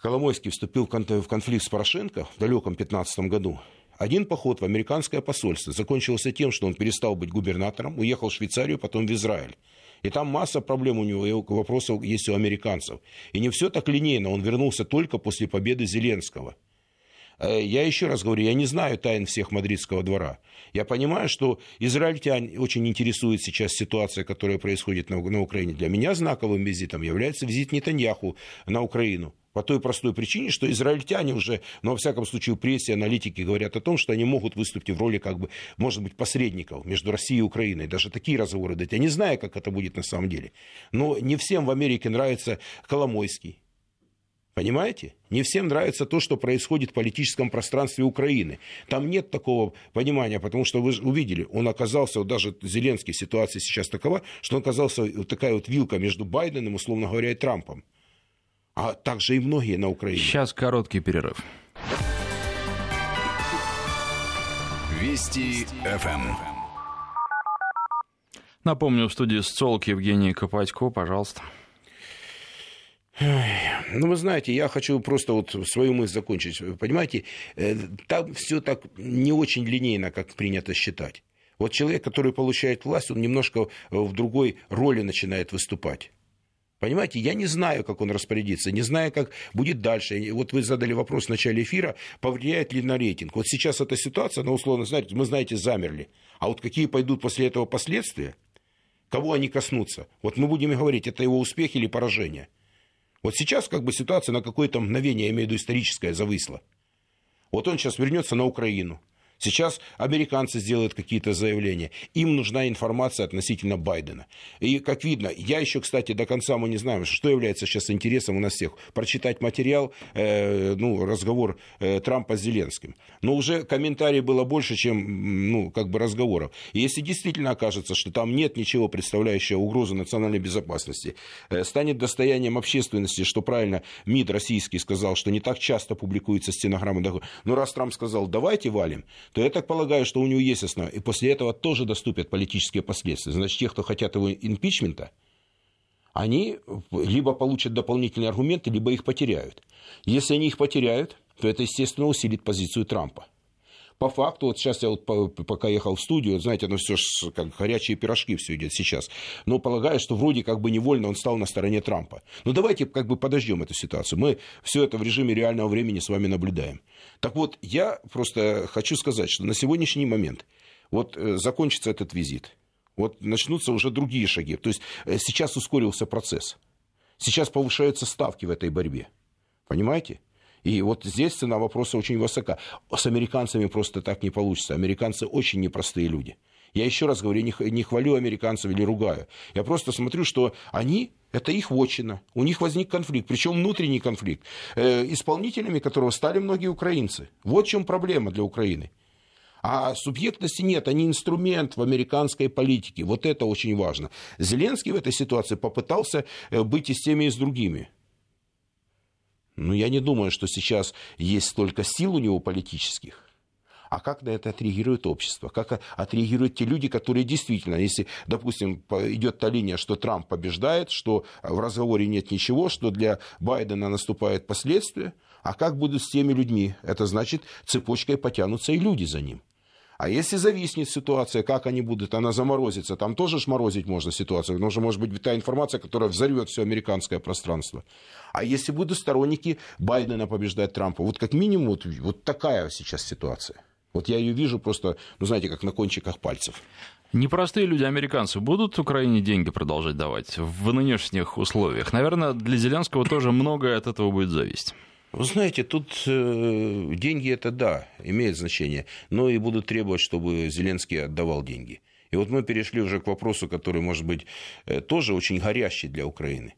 [SPEAKER 3] Коломойский вступил в конфликт с Порошенко в далеком 2015 году, один поход в американское посольство закончился тем, что он перестал быть губернатором, уехал в Швейцарию, потом в Израиль. И там масса проблем у него, и вопросов есть у американцев. И не все так линейно. Он вернулся только после победы Зеленского. Э, я еще раз говорю, я не знаю тайн всех мадридского двора. Я понимаю, что израильтян очень интересует сейчас ситуация, которая происходит на, на Украине. Для меня знаковым визитом является визит Нетаньяху на Украину. По той простой причине, что израильтяне уже, ну, во всяком случае, прессе, аналитики говорят о том, что они могут выступить в роли, как бы, может быть, посредников между Россией и Украиной. Даже такие разговоры дать. Я не знаю, как это будет на самом деле. Но не всем в Америке нравится Коломойский. Понимаете? Не всем нравится то, что происходит в политическом пространстве Украины. Там нет такого понимания, потому что вы увидели, он оказался, вот даже Зеленский ситуация сейчас такова, что он оказался вот такая вот вилка между Байденом, условно говоря, и Трампом а также и многие на Украине.
[SPEAKER 1] Сейчас короткий перерыв.
[SPEAKER 2] Вести ФМ.
[SPEAKER 1] Напомню, в студии Сцолк Евгений Копатько, пожалуйста.
[SPEAKER 3] Ну, вы знаете, я хочу просто вот свою мысль закончить. Понимаете, э, там все так не очень линейно, как принято считать. Вот человек, который получает власть, он немножко в другой роли начинает выступать. Понимаете, я не знаю, как он распорядится, не знаю, как будет дальше. Вот вы задали вопрос в начале эфира, повлияет ли на рейтинг. Вот сейчас эта ситуация, она условно, знаете, мы, знаете, замерли. А вот какие пойдут после этого последствия, кого они коснутся, вот мы будем говорить, это его успех или поражение. Вот сейчас как бы ситуация на какое-то мгновение, я имею в виду историческое, зависла. Вот он сейчас вернется на Украину. Сейчас американцы сделают какие-то заявления. Им нужна информация относительно Байдена. И, как видно, я еще, кстати, до конца мы не знаем, что является сейчас интересом у нас всех. Прочитать материал, э, ну, разговор э, Трампа с Зеленским. Но уже комментариев было больше, чем, ну, как бы разговоров. И если действительно окажется, что там нет ничего, представляющего угрозу национальной безопасности, э, станет достоянием общественности, что правильно МИД российский сказал, что не так часто публикуется стенограмма. Ну, раз Трамп сказал, давайте валим, то я так полагаю, что у него есть основа. И после этого тоже доступят политические последствия. Значит, те, кто хотят его импичмента, они либо получат дополнительные аргументы, либо их потеряют. Если они их потеряют, то это, естественно, усилит позицию Трампа. По факту, вот сейчас я вот пока ехал в студию, знаете, оно все как горячие пирожки все идет сейчас. Но полагаю, что вроде как бы невольно он стал на стороне Трампа. Но давайте как бы подождем эту ситуацию. Мы все это в режиме реального времени с вами наблюдаем. Так вот, я просто хочу сказать, что на сегодняшний момент вот э, закончится этот визит. Вот начнутся уже другие шаги. То есть э, сейчас ускорился процесс. Сейчас повышаются ставки в этой борьбе. Понимаете? И вот здесь цена вопроса очень высока. С американцами просто так не получится. Американцы очень непростые люди. Я еще раз говорю, не, не хвалю американцев или ругаю. Я просто смотрю, что они, это их вотчина. У них возник конфликт, причем внутренний конфликт, э, исполнителями которого стали многие украинцы. Вот в чем проблема для Украины. А субъектности нет, они инструмент в американской политике. Вот это очень важно. Зеленский в этой ситуации попытался э, быть и с теми, и с другими. Ну, я не думаю, что сейчас есть столько сил у него политических. А как на это отреагирует общество? Как отреагируют те люди, которые действительно, если, допустим, идет та линия, что Трамп побеждает, что в разговоре нет ничего, что для Байдена наступают последствия, а как будут с теми людьми? Это значит, цепочкой потянутся и люди за ним. А если зависнет ситуация, как они будут, она заморозится, там тоже шморозить можно ситуацию, потому что может быть та информация, которая взорвет все американское пространство. А если будут сторонники Байдена побеждать Трампа, вот как минимум вот, вот такая сейчас ситуация. Вот я ее вижу просто, ну знаете, как на кончиках пальцев.
[SPEAKER 1] Непростые люди, американцы, будут Украине деньги продолжать давать в нынешних условиях? Наверное, для Зеленского тоже многое от этого будет зависеть.
[SPEAKER 3] Вы знаете, тут э, деньги это да, имеет значение, но и будут требовать, чтобы Зеленский отдавал деньги. И вот мы перешли уже к вопросу, который, может быть, э, тоже очень горящий для Украины.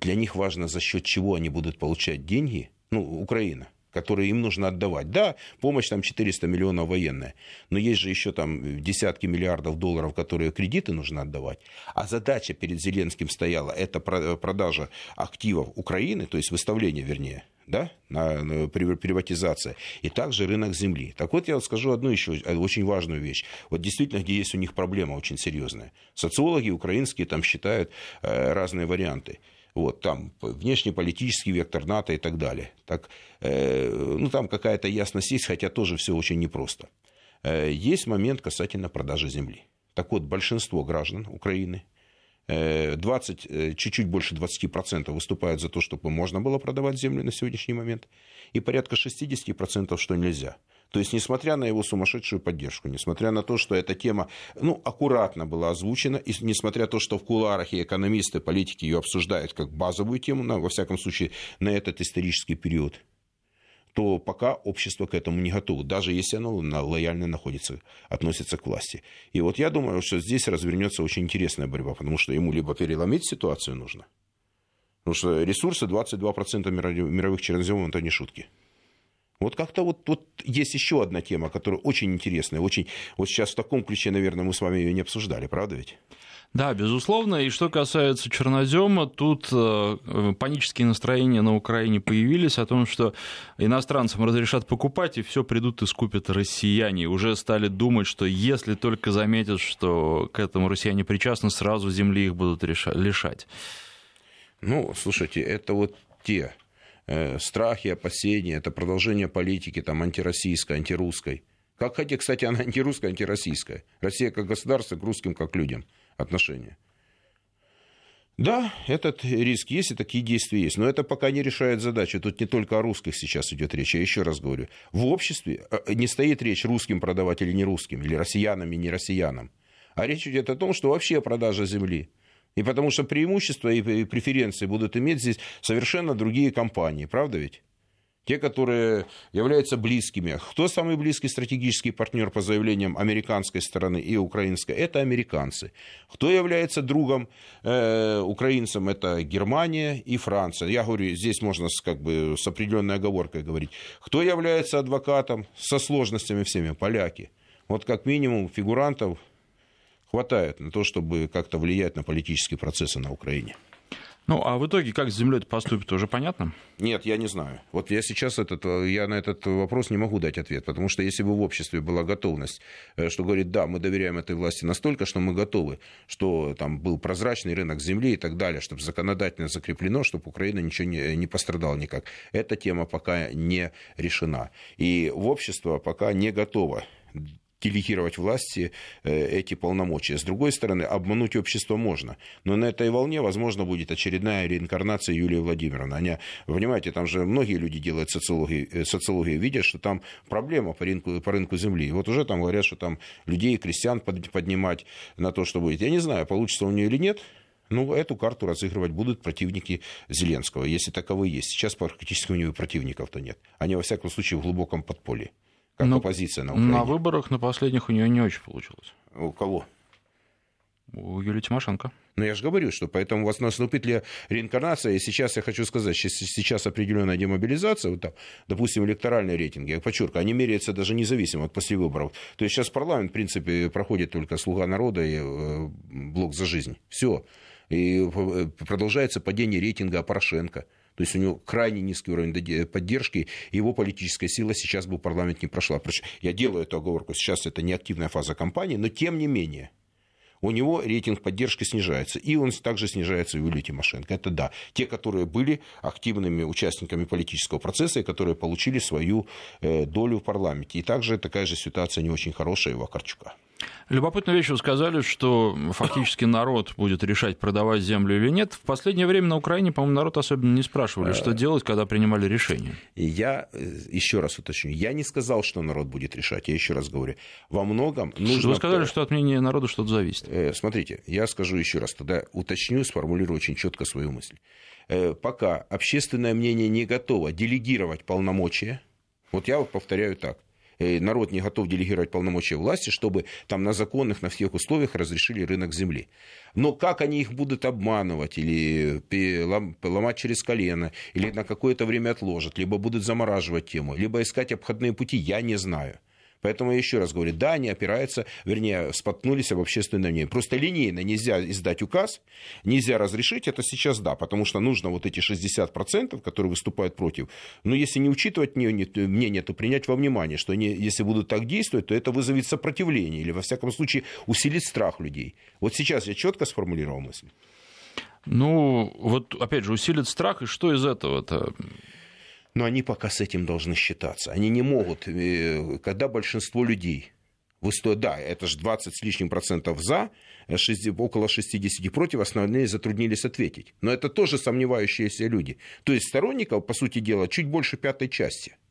[SPEAKER 3] Для них важно, за счет чего они будут получать деньги, ну, Украина, которые им нужно отдавать. Да, помощь там 400 миллионов военная, но есть же еще там десятки миллиардов долларов, которые кредиты нужно отдавать. А задача перед Зеленским стояла, это продажа активов Украины, то есть выставление, вернее, да, на, приватизация, и также рынок земли. Так вот, я скажу одну еще очень важную вещь. Вот действительно, где есть у них проблема очень серьезная. Социологи украинские там считают э, разные варианты. Вот, там внешнеполитический вектор НАТО и так далее. Так, э, ну, там какая-то ясность есть, хотя тоже все очень непросто. Э, есть момент касательно продажи земли. Так вот, большинство граждан Украины – 20, э, чуть-чуть больше 20% выступают за то, чтобы можно было продавать землю на сегодняшний момент, и порядка 60%, что нельзя. То есть, несмотря на его сумасшедшую поддержку, несмотря на то, что эта тема ну, аккуратно была озвучена, и несмотря на то, что в куларах и экономисты, политики ее обсуждают как базовую тему, ну, во всяком случае, на этот исторический период, то пока общество к этому не готово, даже если оно лояльно находится, относится к власти. И вот я думаю, что здесь развернется очень интересная борьба, потому что ему либо переломить ситуацию нужно, потому что ресурсы 22% мировых черноземов – это не шутки. Вот как-то вот, вот есть еще одна тема, которая очень интересная, очень, вот сейчас в таком ключе, наверное, мы с вами ее не обсуждали, правда ведь?
[SPEAKER 1] Да, безусловно. И что касается чернозема, тут э, панические настроения на Украине появились о том, что иностранцам разрешат покупать, и все придут и скупят россияне. Уже стали думать, что если только заметят, что к этому россияне причастны, сразу земли их будут лишать.
[SPEAKER 3] Ну, слушайте, это вот те э, страхи, опасения, это продолжение политики там, антироссийской, антирусской. Как хотите, кстати, она антирусская, антироссийская. Россия как государство к русским как людям отношения. Да, этот риск есть, и такие действия есть. Но это пока не решает задачу. Тут не только о русских сейчас идет речь. Я еще раз говорю. В обществе э, не стоит речь русским продавать или не русским, или россиянам и не россиянам. А речь идет о том, что вообще продажа земли. И потому что преимущества и преференции будут иметь здесь совершенно другие компании. Правда ведь? те, которые являются близкими. Кто самый близкий стратегический партнер по заявлениям американской стороны и украинской? Это американцы. Кто является другом э, украинцам? Это Германия и Франция. Я говорю, здесь можно с, как бы, с определенной оговоркой говорить. Кто является адвокатом со сложностями всеми? Поляки. Вот как минимум фигурантов хватает на то, чтобы как-то влиять на политические процессы на Украине.
[SPEAKER 1] Ну, а в итоге как с землей поступит, уже понятно?
[SPEAKER 3] Нет, я не знаю. Вот я сейчас этот, я на этот вопрос не могу дать ответ, потому что если бы в обществе была готовность, э, что говорит, да, мы доверяем этой власти настолько, что мы готовы, что там был прозрачный рынок земли и так далее, чтобы законодательно закреплено, чтобы Украина ничего не, не пострадала никак. Эта тема пока не решена. И общество пока не готово делегировать власти э, эти полномочия. С другой стороны, обмануть общество можно. Но на этой волне, возможно, будет очередная реинкарнация Юлии Владимировны. Они, понимаете, там же многие люди делают социологию, э, социологию видят, что там проблема по рынку, по рынку земли. И вот уже там говорят, что там людей, крестьян поднимать на то, что будет. Я не знаю, получится у нее или нет, ну, эту карту разыгрывать будут противники Зеленского, если таковые есть. Сейчас практически у него противников-то нет. Они, во всяком случае, в глубоком подполье как Но оппозиция на Украине.
[SPEAKER 1] На выборах на последних у нее не очень получилось.
[SPEAKER 3] У кого?
[SPEAKER 1] У Юлии Тимошенко.
[SPEAKER 3] Ну, я же говорю, что поэтому у вас наступит ли реинкарнация, и сейчас я хочу сказать, что сейчас определенная демобилизация, вот там, допустим, электоральные рейтинги, я подчеркиваю, они меряются даже независимо от после выборов. То есть сейчас парламент, в принципе, проходит только «Слуга народа» и э, «Блок за жизнь». Все. И э, продолжается падение рейтинга Порошенко. То есть у него крайне низкий уровень поддержки, и его политическая сила сейчас бы парламент не прошла. Я делаю эту оговорку, сейчас это не активная фаза кампании, но тем не менее, у него рейтинг поддержки снижается. И он также снижается у Юлии Тимошенко. Это да. Те, которые были активными участниками политического процесса и которые получили свою э, долю в парламенте. И также такая же ситуация не очень хорошая у Вакарчука.
[SPEAKER 1] Любопытную вещь вы сказали, что фактически народ будет решать, продавать землю или нет. В последнее время на Украине, по-моему, народ особенно не спрашивали, что делать, когда принимали решение.
[SPEAKER 3] Я э, еще раз уточню, я не сказал, что народ будет решать, я еще раз говорю. Во многом нужно...
[SPEAKER 1] Вы сказали, что от мнения народа что-то зависит.
[SPEAKER 3] Э, смотрите, я скажу еще раз, тогда уточню, сформулирую очень четко свою мысль. Э, пока общественное мнение не готово делегировать полномочия, вот я вот повторяю так, Э, народ не готов делегировать полномочия власти, чтобы там на законных, на всех условиях разрешили рынок земли. Но как они их будут обманывать или ломать через колено, или на какое-то время отложат, либо будут замораживать тему, либо искать обходные пути, я не знаю. Поэтому я еще раз говорю, да, они опираются, вернее, споткнулись об общественное мнение. Просто линейно нельзя издать указ, нельзя разрешить, это сейчас да, потому что нужно вот эти 60%, которые выступают против. Но если не учитывать мнение, то принять во внимание, что они, если будут так действовать, то это вызовет сопротивление или, во всяком случае, усилит страх людей. Вот сейчас я четко сформулировал мысль.
[SPEAKER 1] Ну, вот опять же, усилит страх, и что из этого-то?
[SPEAKER 3] Но они пока с этим должны считаться. Они не могут, э, когда большинство людей выступают, да, это же 20 с лишним процентов за, 60, э, около 60 против, основные затруднились ответить. Но это тоже сомневающиеся люди. То есть сторонников, по сути дела, чуть больше пятой части –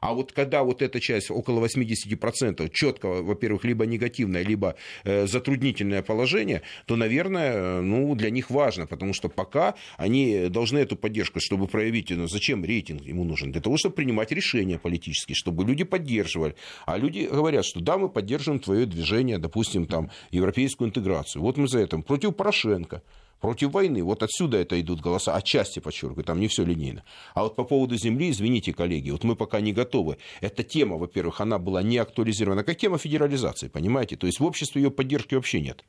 [SPEAKER 3] а вот когда вот эта часть, около 80%, четко, во-первых, либо негативное, либо э, затруднительное положение, то, наверное, э, ну, для них важно, потому что пока они должны эту поддержку, чтобы проявить, ну, зачем рейтинг ему нужен? Для того, чтобы принимать решения политические, чтобы люди поддерживали. А люди говорят, что да, мы поддерживаем твое движение, допустим, там, европейскую интеграцию. Вот мы за это. Против Порошенко против войны. Вот отсюда это идут голоса, отчасти подчеркиваю, там не все линейно. А вот по поводу земли, извините, коллеги, вот мы пока не готовы. Эта тема, во-первых, она была не актуализирована, как тема федерализации, понимаете? То есть в обществе ее поддержки вообще нет.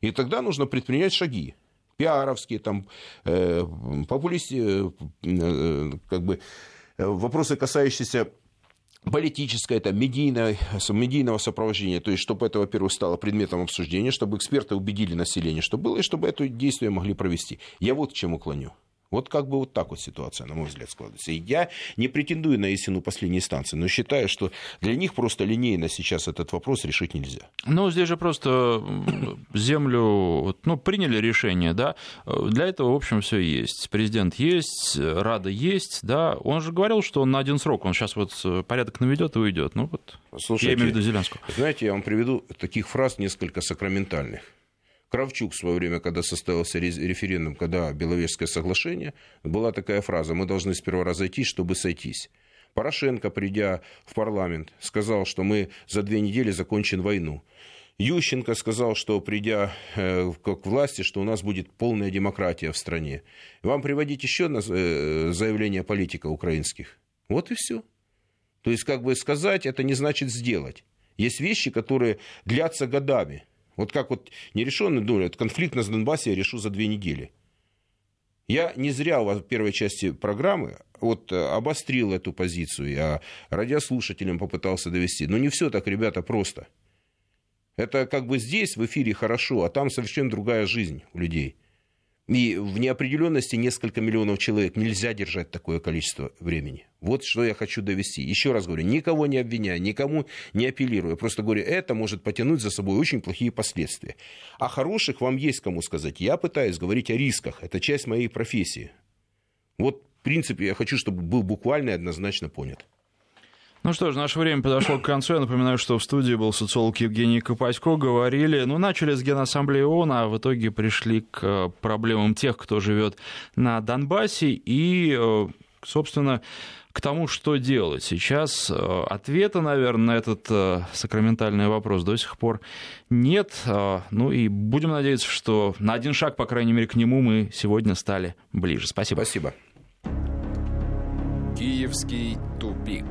[SPEAKER 3] И тогда нужно предпринять шаги пиаровские, там, э, популисти, э, э, как бы, э, вопросы, касающиеся политическое, это медийное, медийного сопровождения, то есть чтобы это, во-первых, стало предметом обсуждения, чтобы эксперты убедили население, что было, и чтобы это действие могли провести. Я вот к чему клоню. Вот как бы вот так вот ситуация, на мой взгляд, складывается. И я не претендую на истину последней инстанции, но считаю, что для них просто линейно сейчас этот вопрос решить нельзя.
[SPEAKER 1] Ну, здесь же просто землю, ну, приняли решение, да, для этого, в общем, все есть. Президент есть, Рада есть, да, он же говорил, что он на один срок, он сейчас вот порядок наведет и уйдет. Ну, вот,
[SPEAKER 3] Слушайте, я имею в виду Зеленского. Знаете, я вам приведу таких фраз несколько сакраментальных. Кравчук в свое время, когда состоялся референдум, когда Беловежское соглашение, была такая фраза, мы должны сперва разойтись, чтобы сойтись. Порошенко, придя в парламент, сказал, что мы за две недели закончим войну. Ющенко сказал, что придя э, к власти, что у нас будет полная демократия в стране. Вам приводить еще одно э, заявление политика украинских. Вот и все. То есть, как бы сказать, это не значит сделать. Есть вещи, которые длятся годами. Вот как вот нерешенный, этот конфликт на Донбассе я решу за две недели. Я не зря в первой части программы вот э, обострил эту позицию, я радиослушателям попытался довести. Но не все так, ребята, просто. Это как бы здесь в эфире хорошо, а там совершенно другая жизнь у людей. И в неопределенности несколько миллионов человек нельзя держать такое количество времени. Вот что я хочу довести. Еще раз говорю, никого не обвиняю, никому не апеллирую. Просто говорю, это может потянуть за собой очень плохие последствия. А хороших вам есть кому сказать. Я пытаюсь говорить о рисках. Это часть моей профессии. Вот, в принципе, я хочу, чтобы был буквально и однозначно понят.
[SPEAKER 1] Ну что ж, наше время подошло к концу. Я напоминаю, что в студии был социолог Евгений Копатько. Говорили, ну, начали с Генассамблеи ООН, а в итоге пришли к э, проблемам тех, кто живет на Донбассе и, э, собственно, к тому, что делать. Сейчас э, ответа, наверное, на этот сакраментальный вопрос до сих пор нет. Ну и будем надеяться, что на один шаг, по крайней мере, к нему мы сегодня стали ближе. Спасибо.
[SPEAKER 3] Спасибо.
[SPEAKER 2] Киевский тупик.